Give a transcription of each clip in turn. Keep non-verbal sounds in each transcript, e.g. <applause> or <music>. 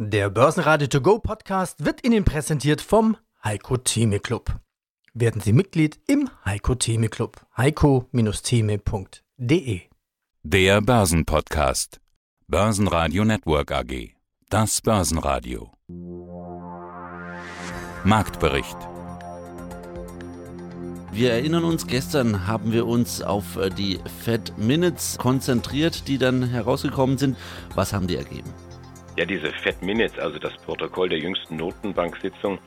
Der Börsenradio To Go Podcast wird Ihnen präsentiert vom Heiko Theme Club. Werden Sie Mitglied im Heiko Theme Club. heiko-theme.de Der Börsenpodcast. Börsenradio Network AG. Das Börsenradio. Marktbericht. Wir erinnern uns, gestern haben wir uns auf äh, die Fed Minutes konzentriert, die dann herausgekommen sind. Was haben die ergeben? Ja, diese Fed Minutes, also das Protokoll der jüngsten Notenbank-Sitzung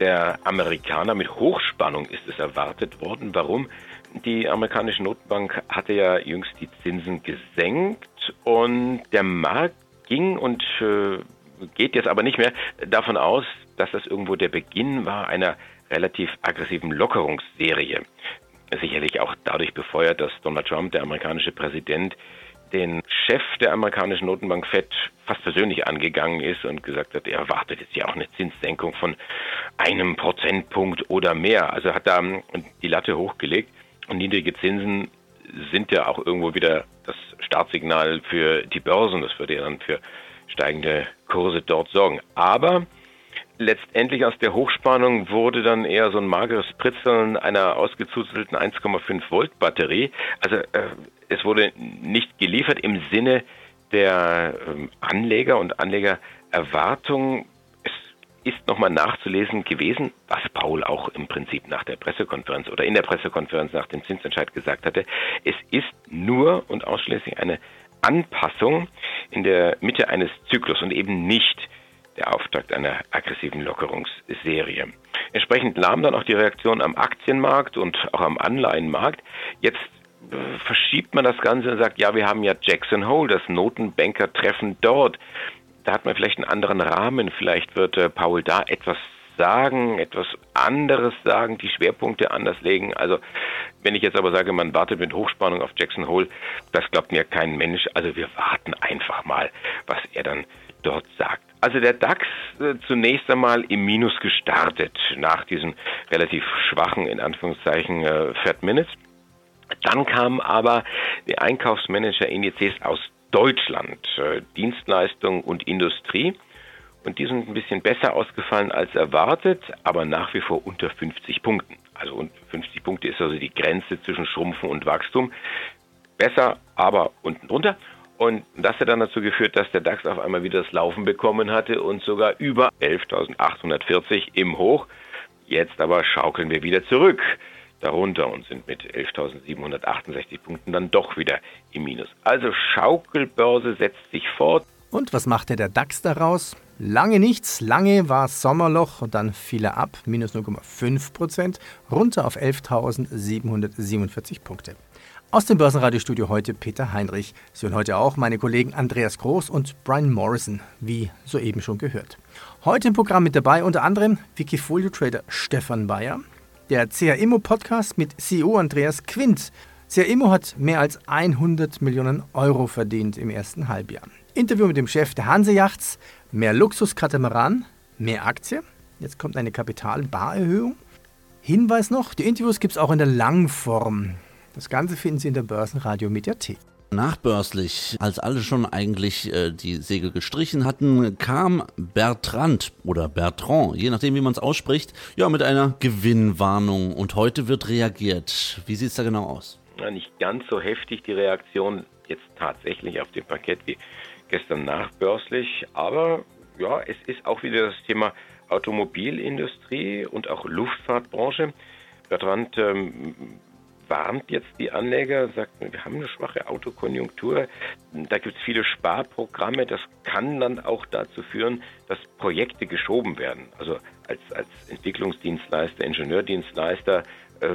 der Amerikaner mit Hochspannung ist es erwartet worden. Warum? Die amerikanische Notenbank hatte ja jüngst die Zinsen gesenkt und der Markt ging und äh, geht jetzt aber nicht mehr davon aus, dass das irgendwo der Beginn war einer relativ aggressiven Lockerungsserie. Sicherlich auch dadurch befeuert, dass Donald Trump, der amerikanische Präsident, den Chef der amerikanischen Notenbank Fed fast persönlich angegangen ist und gesagt hat, er erwartet jetzt ja auch eine Zinssenkung von einem Prozentpunkt oder mehr. Also hat da die Latte hochgelegt und niedrige Zinsen sind ja auch irgendwo wieder das Startsignal für die Börsen. Das würde ja dann für steigende Kurse dort sorgen. Aber letztendlich aus der Hochspannung wurde dann eher so ein mageres Pritzeln einer ausgezuzelten 1,5 Volt Batterie. Also äh, es wurde nicht geliefert im Sinne der ähm, Anleger und Anlegererwartungen. Es ist nochmal nachzulesen gewesen, was Paul auch im Prinzip nach der Pressekonferenz oder in der Pressekonferenz nach dem Zinsentscheid gesagt hatte. Es ist nur und ausschließlich eine Anpassung in der Mitte eines Zyklus und eben nicht der Auftakt einer aggressiven Lockerungsserie. Entsprechend lahm dann auch die Reaktion am Aktienmarkt und auch am Anleihenmarkt. Jetzt verschiebt man das Ganze und sagt, ja, wir haben ja Jackson Hole, das Notenbanker-Treffen dort. Da hat man vielleicht einen anderen Rahmen, vielleicht wird äh, Paul da etwas sagen, etwas anderes sagen, die Schwerpunkte anders legen. Also wenn ich jetzt aber sage, man wartet mit Hochspannung auf Jackson Hole, das glaubt mir kein Mensch. Also wir warten einfach mal, was er dann dort sagt. Also der DAX äh, zunächst einmal im Minus gestartet nach diesen relativ schwachen, in Anführungszeichen, äh, Fat Minutes. Dann kamen aber die Einkaufsmanager-Indizes aus Deutschland, äh, Dienstleistung und Industrie. Und die sind ein bisschen besser ausgefallen als erwartet, aber nach wie vor unter 50 Punkten. Also 50 Punkte ist also die Grenze zwischen Schrumpfen und Wachstum. Besser, aber unten drunter. Und das hat dann dazu geführt, dass der DAX auf einmal wieder das Laufen bekommen hatte und sogar über 11.840 im Hoch. Jetzt aber schaukeln wir wieder zurück darunter und sind mit 11.768 Punkten dann doch wieder im Minus. Also Schaukelbörse setzt sich fort. Und was machte der DAX daraus? Lange nichts, lange war Sommerloch und dann fiel er ab, minus 0,5 Prozent, runter auf 11.747 Punkte. Aus dem Börsenradiostudio heute Peter Heinrich. Sie hören heute auch meine Kollegen Andreas Groß und Brian Morrison, wie soeben schon gehört. Heute im Programm mit dabei unter anderem Wikifolio-Trader Stefan Bayer, der CRIMO Podcast mit CEO Andreas Quint. CRIMO hat mehr als 100 Millionen Euro verdient im ersten Halbjahr. Interview mit dem Chef der Hansejachts, mehr Luxuskatamaran, mehr Aktie. Jetzt kommt eine Kapitalbarerhöhung. Hinweis noch, die Interviews gibt es auch in der Langform. Das Ganze finden Sie in der Börsenradio Mediathek. Nachbörslich, als alle schon eigentlich äh, die Segel gestrichen hatten, kam Bertrand oder Bertrand, je nachdem wie man es ausspricht, ja mit einer Gewinnwarnung und heute wird reagiert. Wie sieht es da genau aus? Ja, nicht ganz so heftig die Reaktion jetzt tatsächlich auf dem Paket wie gestern nachbörslich, aber ja, es ist auch wieder das Thema Automobilindustrie und auch Luftfahrtbranche. Bertrand ähm, warnt jetzt die Anleger, sagt, wir haben eine schwache Autokonjunktur, da gibt es viele Sparprogramme, das kann dann auch dazu führen, dass Projekte geschoben werden. Also als, als Entwicklungsdienstleister, Ingenieurdienstleister äh,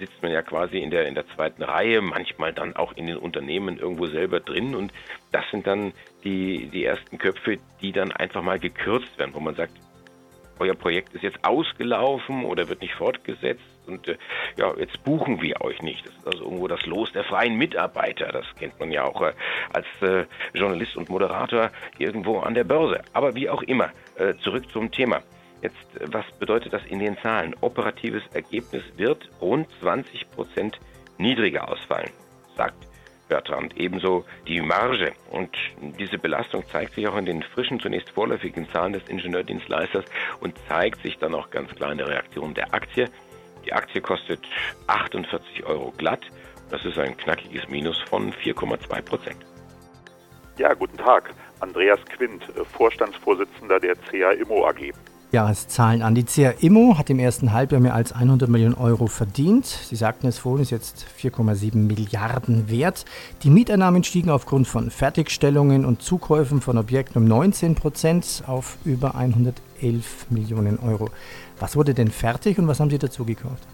sitzt man ja quasi in der, in der zweiten Reihe, manchmal dann auch in den Unternehmen irgendwo selber drin und das sind dann die, die ersten Köpfe, die dann einfach mal gekürzt werden, wo man sagt, euer Projekt ist jetzt ausgelaufen oder wird nicht fortgesetzt und äh, ja, jetzt buchen wir euch nicht. Das ist also irgendwo das Los der freien Mitarbeiter. Das kennt man ja auch äh, als äh, Journalist und Moderator irgendwo an der Börse. Aber wie auch immer, äh, zurück zum Thema. Jetzt, äh, was bedeutet das in den Zahlen? Operatives Ergebnis wird rund 20 Prozent niedriger ausfallen, sagt Bertrand, ebenso die Marge. Und diese Belastung zeigt sich auch in den frischen, zunächst vorläufigen Zahlen des Ingenieurdienstleisters und zeigt sich dann auch ganz klar in der Reaktion der Aktie. Die Aktie kostet 48 Euro glatt. Das ist ein knackiges Minus von 4,2 Prozent. Ja, guten Tag. Andreas Quint, Vorstandsvorsitzender der CA Immo AG. Jahreszahlen an. Die CA Immo hat im ersten Halbjahr mehr als 100 Millionen Euro verdient. Sie sagten es vorhin, ist jetzt 4,7 Milliarden wert. Die Mieteinnahmen stiegen aufgrund von Fertigstellungen und Zukäufen von Objekten um 19 Prozent auf über 111 Millionen Euro. Was wurde denn fertig und was haben Sie dazu gekauft?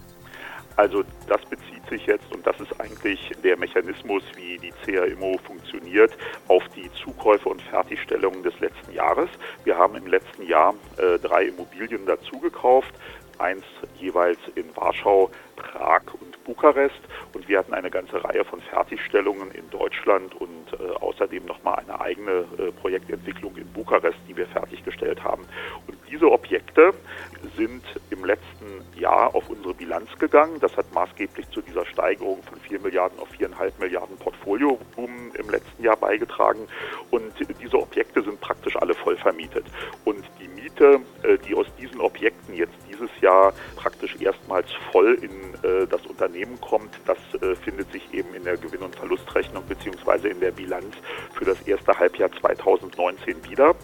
Also das bezieht sich jetzt, und das ist eigentlich der Mechanismus, wie die CAIMO funktioniert, auf die Zukäufe und Fertigstellungen des letzten Jahres. Wir haben im letzten Jahr äh, drei Immobilien dazugekauft, eins jeweils in Warschau, Prag und Bukarest. Und wir hatten eine ganze Reihe von Fertigstellungen in Deutschland und äh, außerdem nochmal eine eigene äh, Projektentwicklung in Bukarest, die wir fertiggestellt haben. Und diese Objekte sind im letzten Jahr auf unsere Bilanz gegangen. Das hat maßgeblich zu dieser Steigerung von 4 Milliarden auf 4,5 Milliarden Portfoliovolumen im letzten Jahr beigetragen. Und diese Objekte sind praktisch alle voll vermietet. Und die Miete, äh, die aus diesen Objekten jetzt dieses Jahr praktisch erstmals voll in äh, das Unternehmen kommt, das äh, findet sich eben in der Gewinn- und Verlustrechnung beziehungsweise in der Bilanz für das erste Halbjahr 2019 wieder.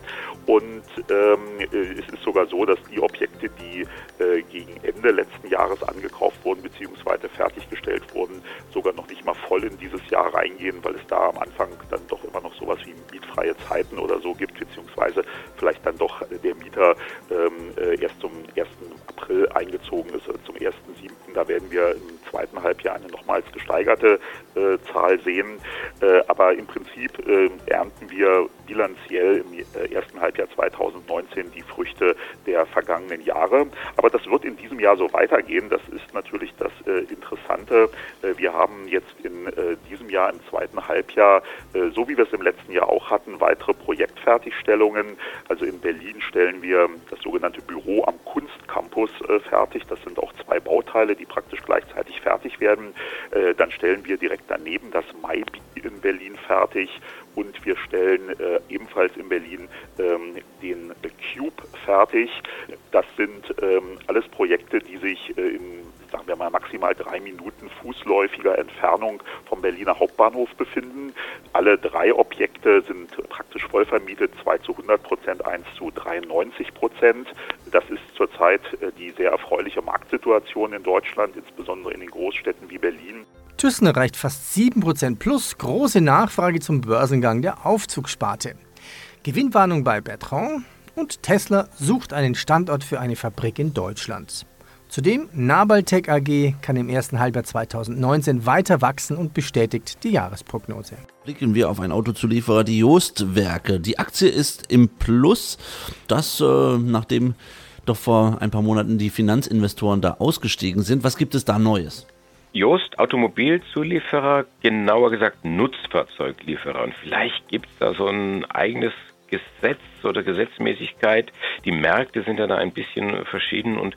Und ähm, es ist sogar so, dass die Objekte, die äh, gegen Ende letzten Jahres angekauft wurden beziehungsweise fertiggestellt wurden, sogar noch nicht mal voll in dieses Jahr reingehen, weil es da am Anfang dann doch immer noch sowas wie mietfreie Zeiten oder so gibt, beziehungsweise vielleicht dann doch der Mieter ähm, äh, erst zum 1. April eingezogen ist, oder zum 1.7. Da werden wir im zweiten Halbjahr eine nochmals gesteigerte äh, Zahl sehen. Äh, aber im Prinzip äh, ernten wir bilanziell im äh, ersten Halbjahr 2019 die Früchte der vergangenen Jahre. Aber das wird in diesem Jahr so weitergehen. Das ist natürlich das äh, Interessante. Äh, wir haben jetzt in diesem Jahr im zweiten Halbjahr, so wie wir es im letzten Jahr auch hatten, weitere Projektfertigstellungen. Also in Berlin stellen wir das sogenannte Büro am Kunstcampus fertig. Das sind auch zwei Bauteile, die praktisch gleichzeitig fertig werden. Dann stellen wir direkt daneben das Maibi in Berlin fertig und wir stellen äh, ebenfalls in Berlin ähm, den Cube fertig. Das sind ähm, alles Projekte, die sich äh, in sagen wir mal maximal drei Minuten fußläufiger Entfernung vom Berliner Hauptbahnhof befinden. Alle drei Objekte sind praktisch voll vermietet, zwei zu 100 Prozent, eins zu 93 Prozent. Das ist zurzeit äh, die sehr erfreuliche Marktsituation in Deutschland, insbesondere in den Großstädten wie Berlin. Thyssen erreicht fast 7% plus, große Nachfrage zum Börsengang der Aufzugssparte. Gewinnwarnung bei Bertrand und Tesla sucht einen Standort für eine Fabrik in Deutschland. Zudem Nabaltec AG kann im ersten Halbjahr 2019 weiter wachsen und bestätigt die Jahresprognose. Blicken wir auf einen Autozulieferer, die Jost-Werke. Die Aktie ist im Plus. Das, äh, nachdem doch vor ein paar Monaten die Finanzinvestoren da ausgestiegen sind. Was gibt es da Neues? Jost Automobilzulieferer, genauer gesagt Nutzfahrzeuglieferer. Und vielleicht gibt es da so ein eigenes Gesetz oder Gesetzmäßigkeit. Die Märkte sind ja da ein bisschen verschieden und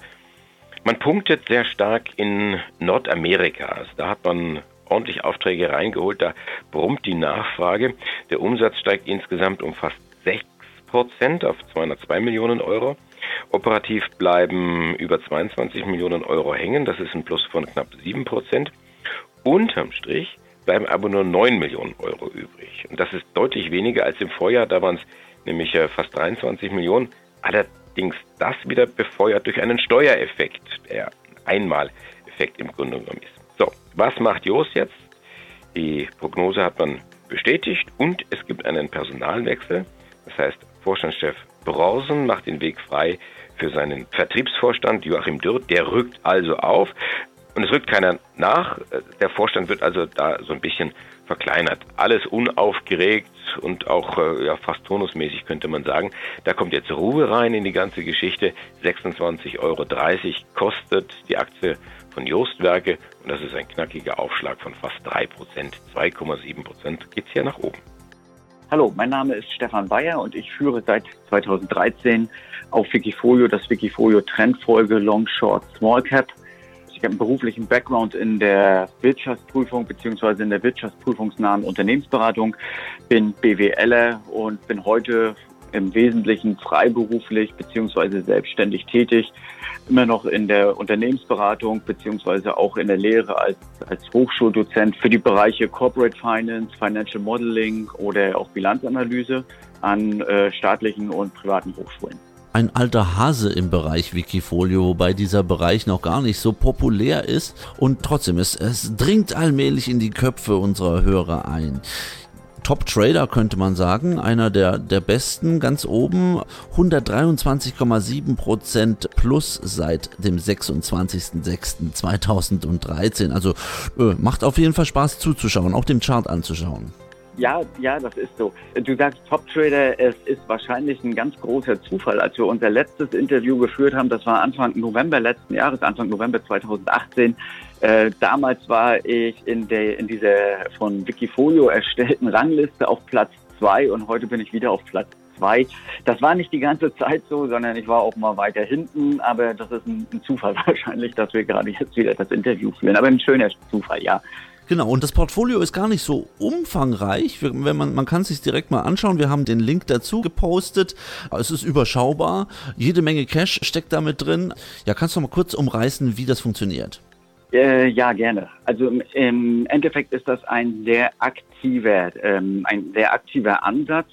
man punktet sehr stark in Nordamerika. Also da hat man ordentlich Aufträge reingeholt, da brummt die Nachfrage. Der Umsatz steigt insgesamt um fast 6 Prozent auf 202 Millionen Euro. Operativ bleiben über 22 Millionen Euro hängen, das ist ein Plus von knapp 7 Prozent. Unterm Strich bleiben aber nur 9 Millionen Euro übrig. Und das ist deutlich weniger als im Vorjahr, da waren es nämlich äh, fast 23 Millionen. Allerdings das wieder befeuert durch einen Steuereffekt, der Einmaleffekt im Grunde genommen ist. So, was macht Jos jetzt? Die Prognose hat man bestätigt und es gibt einen Personalwechsel. Das heißt, Vorstandschef Brorsen macht den Weg frei für seinen Vertriebsvorstand Joachim Dürr. Der rückt also auf und es rückt keiner nach. Der Vorstand wird also da so ein bisschen verkleinert. Alles unaufgeregt und auch äh, ja, fast tonusmäßig könnte man sagen. Da kommt jetzt Ruhe rein in die ganze Geschichte. 26,30 Euro kostet die Aktie von Jostwerke und das ist ein knackiger Aufschlag von fast 3% 2,7 geht es hier nach oben. Hallo, mein Name ist Stefan Bayer und ich führe seit 2013 auf Wikifolio das Wikifolio Trendfolge Long Short Small Cap. Ich habe einen beruflichen Background in der Wirtschaftsprüfung beziehungsweise in der wirtschaftsprüfungsnahen Unternehmensberatung, bin BWLer und bin heute im Wesentlichen freiberuflich beziehungsweise selbstständig tätig, immer noch in der Unternehmensberatung beziehungsweise auch in der Lehre als, als Hochschuldozent für die Bereiche Corporate Finance, Financial Modeling oder auch Bilanzanalyse an äh, staatlichen und privaten Hochschulen ein alter Hase im Bereich Wikifolio, wobei dieser Bereich noch gar nicht so populär ist und trotzdem es, es dringt allmählich in die Köpfe unserer Hörer ein. Top Trader könnte man sagen, einer der, der besten ganz oben, 123,7% plus seit dem 26.06.2013. Also äh, macht auf jeden Fall Spaß zuzuschauen, auch dem Chart anzuschauen. Ja, ja, das ist so. Du sagst Top Trader, es ist wahrscheinlich ein ganz großer Zufall. Als wir unser letztes Interview geführt haben, das war Anfang November letzten Jahres, Anfang November 2018, äh, damals war ich in der in dieser von Wikifolio erstellten Rangliste auf Platz zwei und heute bin ich wieder auf Platz zwei. Das war nicht die ganze Zeit so, sondern ich war auch mal weiter hinten, aber das ist ein, ein Zufall <laughs> wahrscheinlich, dass wir gerade jetzt wieder das Interview führen. Aber ein schöner Zufall, ja. Genau, und das Portfolio ist gar nicht so umfangreich. Wenn man, man kann es sich direkt mal anschauen. Wir haben den Link dazu gepostet. Es ist überschaubar. Jede Menge Cash steckt damit drin. Ja, kannst du mal kurz umreißen, wie das funktioniert? Äh, ja, gerne. Also im Endeffekt ist das ein sehr aktiver, ähm, ein sehr aktiver Ansatz.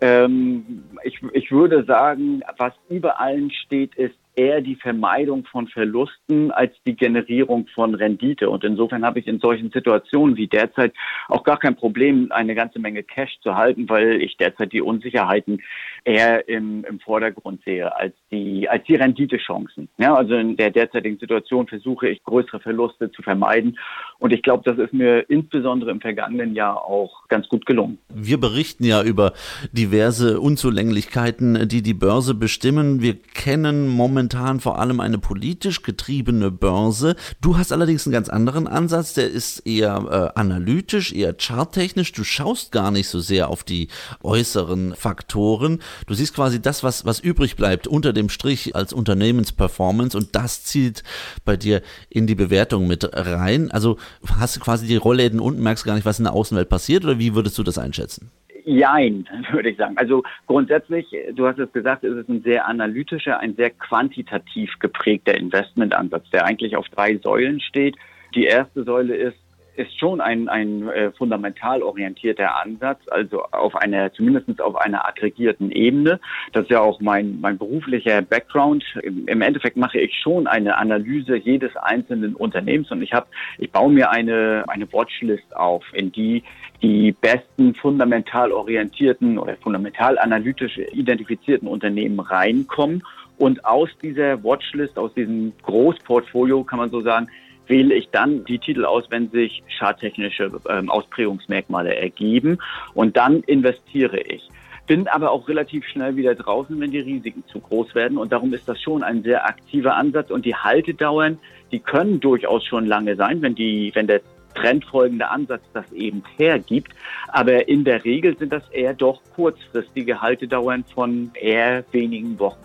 Ähm, ich, ich würde sagen, was über allen steht, ist eher die Vermeidung von Verlusten als die Generierung von Rendite. Und insofern habe ich in solchen Situationen wie derzeit auch gar kein Problem, eine ganze Menge Cash zu halten, weil ich derzeit die Unsicherheiten eher im, im Vordergrund sehe als die, als die Renditechancen. Ja, also in der derzeitigen Situation versuche ich größere Verluste zu vermeiden. Und ich glaube, das ist mir insbesondere im vergangenen Jahr auch ganz gut gelungen. Wir berichten ja über diverse Unzulänglichkeiten, die die Börse bestimmen. Wir kennen momentan vor allem eine politisch getriebene Börse. Du hast allerdings einen ganz anderen Ansatz. Der ist eher äh, analytisch, eher charttechnisch. Du schaust gar nicht so sehr auf die äußeren Faktoren. Du siehst quasi das, was, was übrig bleibt unter dem Strich als Unternehmensperformance und das zielt bei dir in die Bewertung mit rein. Also hast du quasi die Rollläden unten, merkst gar nicht, was in der Außenwelt passiert oder wie würdest du das einschätzen? Jein, <laughs> würde ich sagen. Also grundsätzlich, du hast es gesagt, ist es ein sehr analytischer, ein sehr quantitativ geprägter Investmentansatz, der eigentlich auf drei Säulen steht. Die erste Säule ist, ist schon ein, ein äh, fundamental orientierter Ansatz, also auf einer, zumindest auf einer aggregierten Ebene. Das ist ja auch mein, mein beruflicher Background. Im, Im Endeffekt mache ich schon eine Analyse jedes einzelnen Unternehmens und ich habe, ich baue mir eine, eine Watchlist auf, in die die besten fundamental orientierten oder fundamental analytisch identifizierten Unternehmen reinkommen. Und aus dieser Watchlist, aus diesem Großportfolio, kann man so sagen, wähle ich dann die Titel aus, wenn sich charttechnische ähm, Ausprägungsmerkmale ergeben und dann investiere ich. Bin aber auch relativ schnell wieder draußen, wenn die Risiken zu groß werden und darum ist das schon ein sehr aktiver Ansatz und die Haltedauern, die können durchaus schon lange sein, wenn die, wenn der trendfolgende Ansatz das eben hergibt. Aber in der Regel sind das eher doch kurzfristige Haltedauern von eher wenigen Wochen.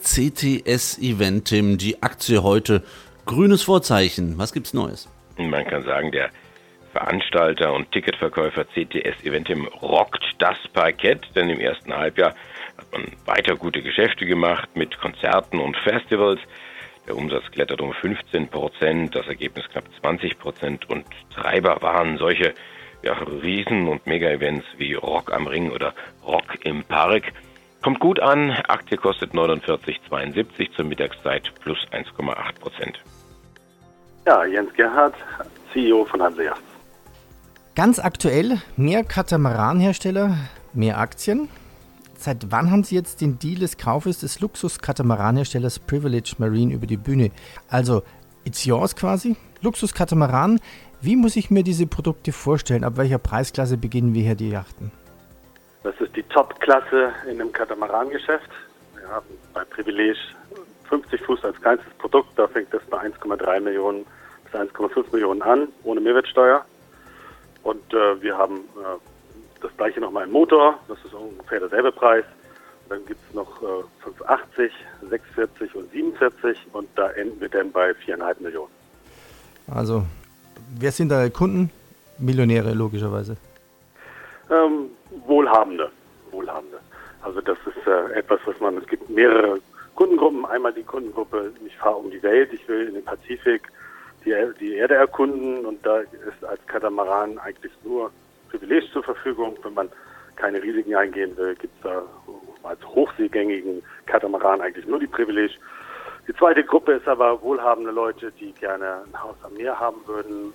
CTS Eventim, die Aktie heute Grünes Vorzeichen. Was gibt's Neues? Man kann sagen, der Veranstalter und Ticketverkäufer CTS Eventim rockt das Parkett, denn im ersten Halbjahr hat man weiter gute Geschäfte gemacht mit Konzerten und Festivals. Der Umsatz klettert um 15 Prozent, das Ergebnis knapp 20 Prozent und Treiber waren solche ja, Riesen- und Mega-Events wie Rock am Ring oder Rock im Park. Kommt gut an, Aktie kostet 49,72 zur Mittagszeit plus 1,8 Prozent. Ja, Jens Gerhardt, CEO von Hanseyachts. Ganz aktuell, mehr Katamaranhersteller, mehr Aktien. Seit wann haben Sie jetzt den Deal des Kaufes des Luxus-Katamaranherstellers Privilege Marine über die Bühne? Also, it's yours quasi. Luxus-Katamaran. Wie muss ich mir diese Produkte vorstellen? Ab welcher Preisklasse beginnen wir hier die Yachten? Das ist die Top-Klasse in dem Katamaran-Geschäft. Wir haben bei Privilege 50 Fuß als kleinstes Produkt. Da fängt es bei 1,3 Millionen bis 1,5 Millionen an, ohne Mehrwertsteuer. Und äh, wir haben äh, das gleiche nochmal im Motor. Das ist ungefähr derselbe Preis. Dann gibt es noch äh, 580, 640 und 47 und da enden wir dann bei 4,5 Millionen. Also, wer sind da Kunden? Millionäre, logischerweise. Ähm, Wohlhabende. Wohlhabende. Also das ist äh, etwas, was man, es gibt mehrere Kundengruppen. Einmal die Kundengruppe, ich fahre um die Welt, ich will in den Pazifik die, die Erde erkunden und da ist als Katamaran eigentlich nur Privileg zur Verfügung. Wenn man keine Risiken eingehen will, gibt es da als hochseegängigen Katamaran eigentlich nur die Privileg. Die zweite Gruppe ist aber wohlhabende Leute, die gerne ein Haus am Meer haben würden.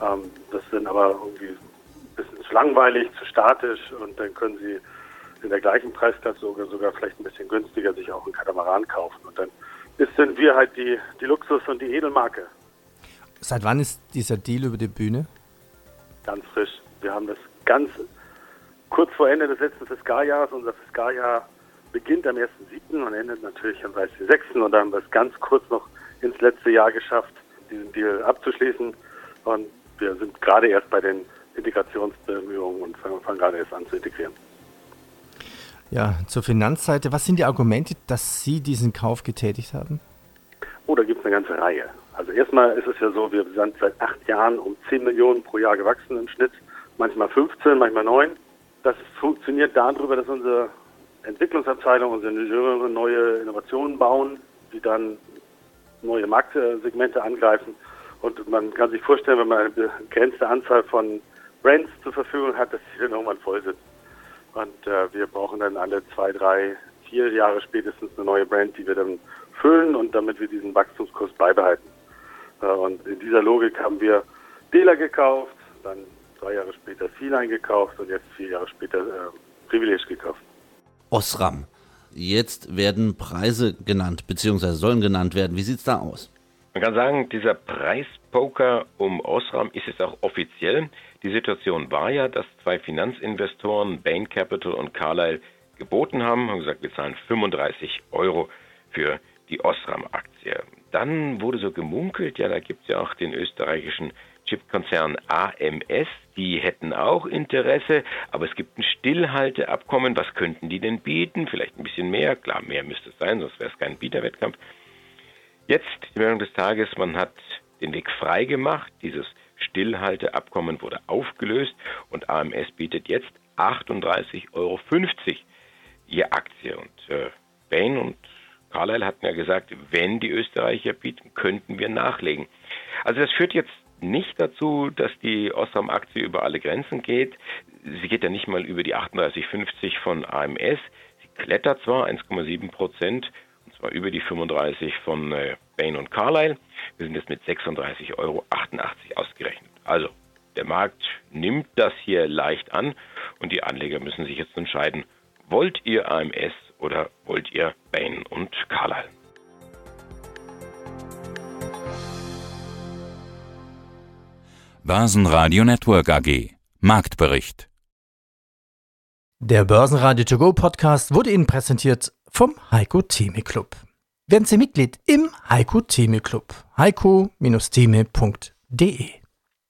Ähm, das sind aber irgendwie ein bisschen zu langweilig, zu statisch und dann können sie in der gleichen Preisklasse sogar, sogar vielleicht ein bisschen günstiger sich auch einen Katamaran kaufen. Und dann sind wir halt die, die Luxus- und die Edelmarke. Seit wann ist dieser Deal über die Bühne? Ganz frisch. Wir haben das ganz kurz vor Ende des letzten Fiskaljahres. Unser Fiskaljahr beginnt am 1.7. und endet natürlich am 30.6. Und dann haben wir es ganz kurz noch ins letzte Jahr geschafft, diesen Deal abzuschließen. Und wir sind gerade erst bei den Integrationsbemühungen und fangen gerade erst an zu integrieren. Ja, zur Finanzseite. Was sind die Argumente, dass Sie diesen Kauf getätigt haben? Oh, da gibt es eine ganze Reihe. Also erstmal ist es ja so, wir sind seit acht Jahren um 10 Millionen pro Jahr gewachsen im Schnitt, manchmal 15, manchmal 9. Das funktioniert darüber, dass unsere Entwicklungsabteilung, unsere Ingenieure neue Innovationen bauen, die dann neue Marktsegmente angreifen. Und man kann sich vorstellen, wenn man eine begrenzte Anzahl von Brands zur Verfügung hat, dass sie dann irgendwann voll sind. Und äh, wir brauchen dann alle zwei, drei, vier Jahre spätestens eine neue Brand, die wir dann füllen und damit wir diesen Wachstumskurs beibehalten. Äh, und in dieser Logik haben wir Dela gekauft, dann drei Jahre später Feline gekauft und jetzt vier Jahre später äh, Privilege gekauft. Osram. Jetzt werden Preise genannt, beziehungsweise sollen genannt werden. Wie sieht es da aus? Man kann sagen, dieser Preispoker um Osram ist jetzt auch offiziell. Die Situation war ja, dass zwei Finanzinvestoren, Bain Capital und Carlyle, geboten haben, haben gesagt, wir zahlen 35 Euro für die Osram-Aktie. Dann wurde so gemunkelt, ja, da gibt es ja auch den österreichischen Chipkonzern AMS, die hätten auch Interesse, aber es gibt ein Stillhalteabkommen. Was könnten die denn bieten? Vielleicht ein bisschen mehr. Klar, mehr müsste es sein, sonst wäre es kein Bieterwettkampf. Jetzt, die Meldung des Tages, man hat den Weg frei gemacht. Dieses Stillhalteabkommen wurde aufgelöst und AMS bietet jetzt 38,50 Euro je Aktie. Und äh, Bain und Carlyle hatten ja gesagt, wenn die Österreicher bieten, könnten wir nachlegen. Also das führt jetzt nicht dazu, dass die Osram-Aktie über alle Grenzen geht. Sie geht ja nicht mal über die 38,50 von AMS. Sie klettert zwar 1,7 Prozent, und zwar über die 35 von äh, Bain und Carlyle. Wir sind jetzt mit 36,88 Euro ausgerechnet. Also der Markt nimmt das hier leicht an und die Anleger müssen sich jetzt entscheiden, wollt ihr AMS oder wollt ihr Bain und Carlyle? Börsenradio Network AG Marktbericht Der Börsenradio To Go Podcast wurde Ihnen präsentiert vom Heiko Theme Club. Werden Sie Mitglied im Heiko Theme Club. heiko-theme.de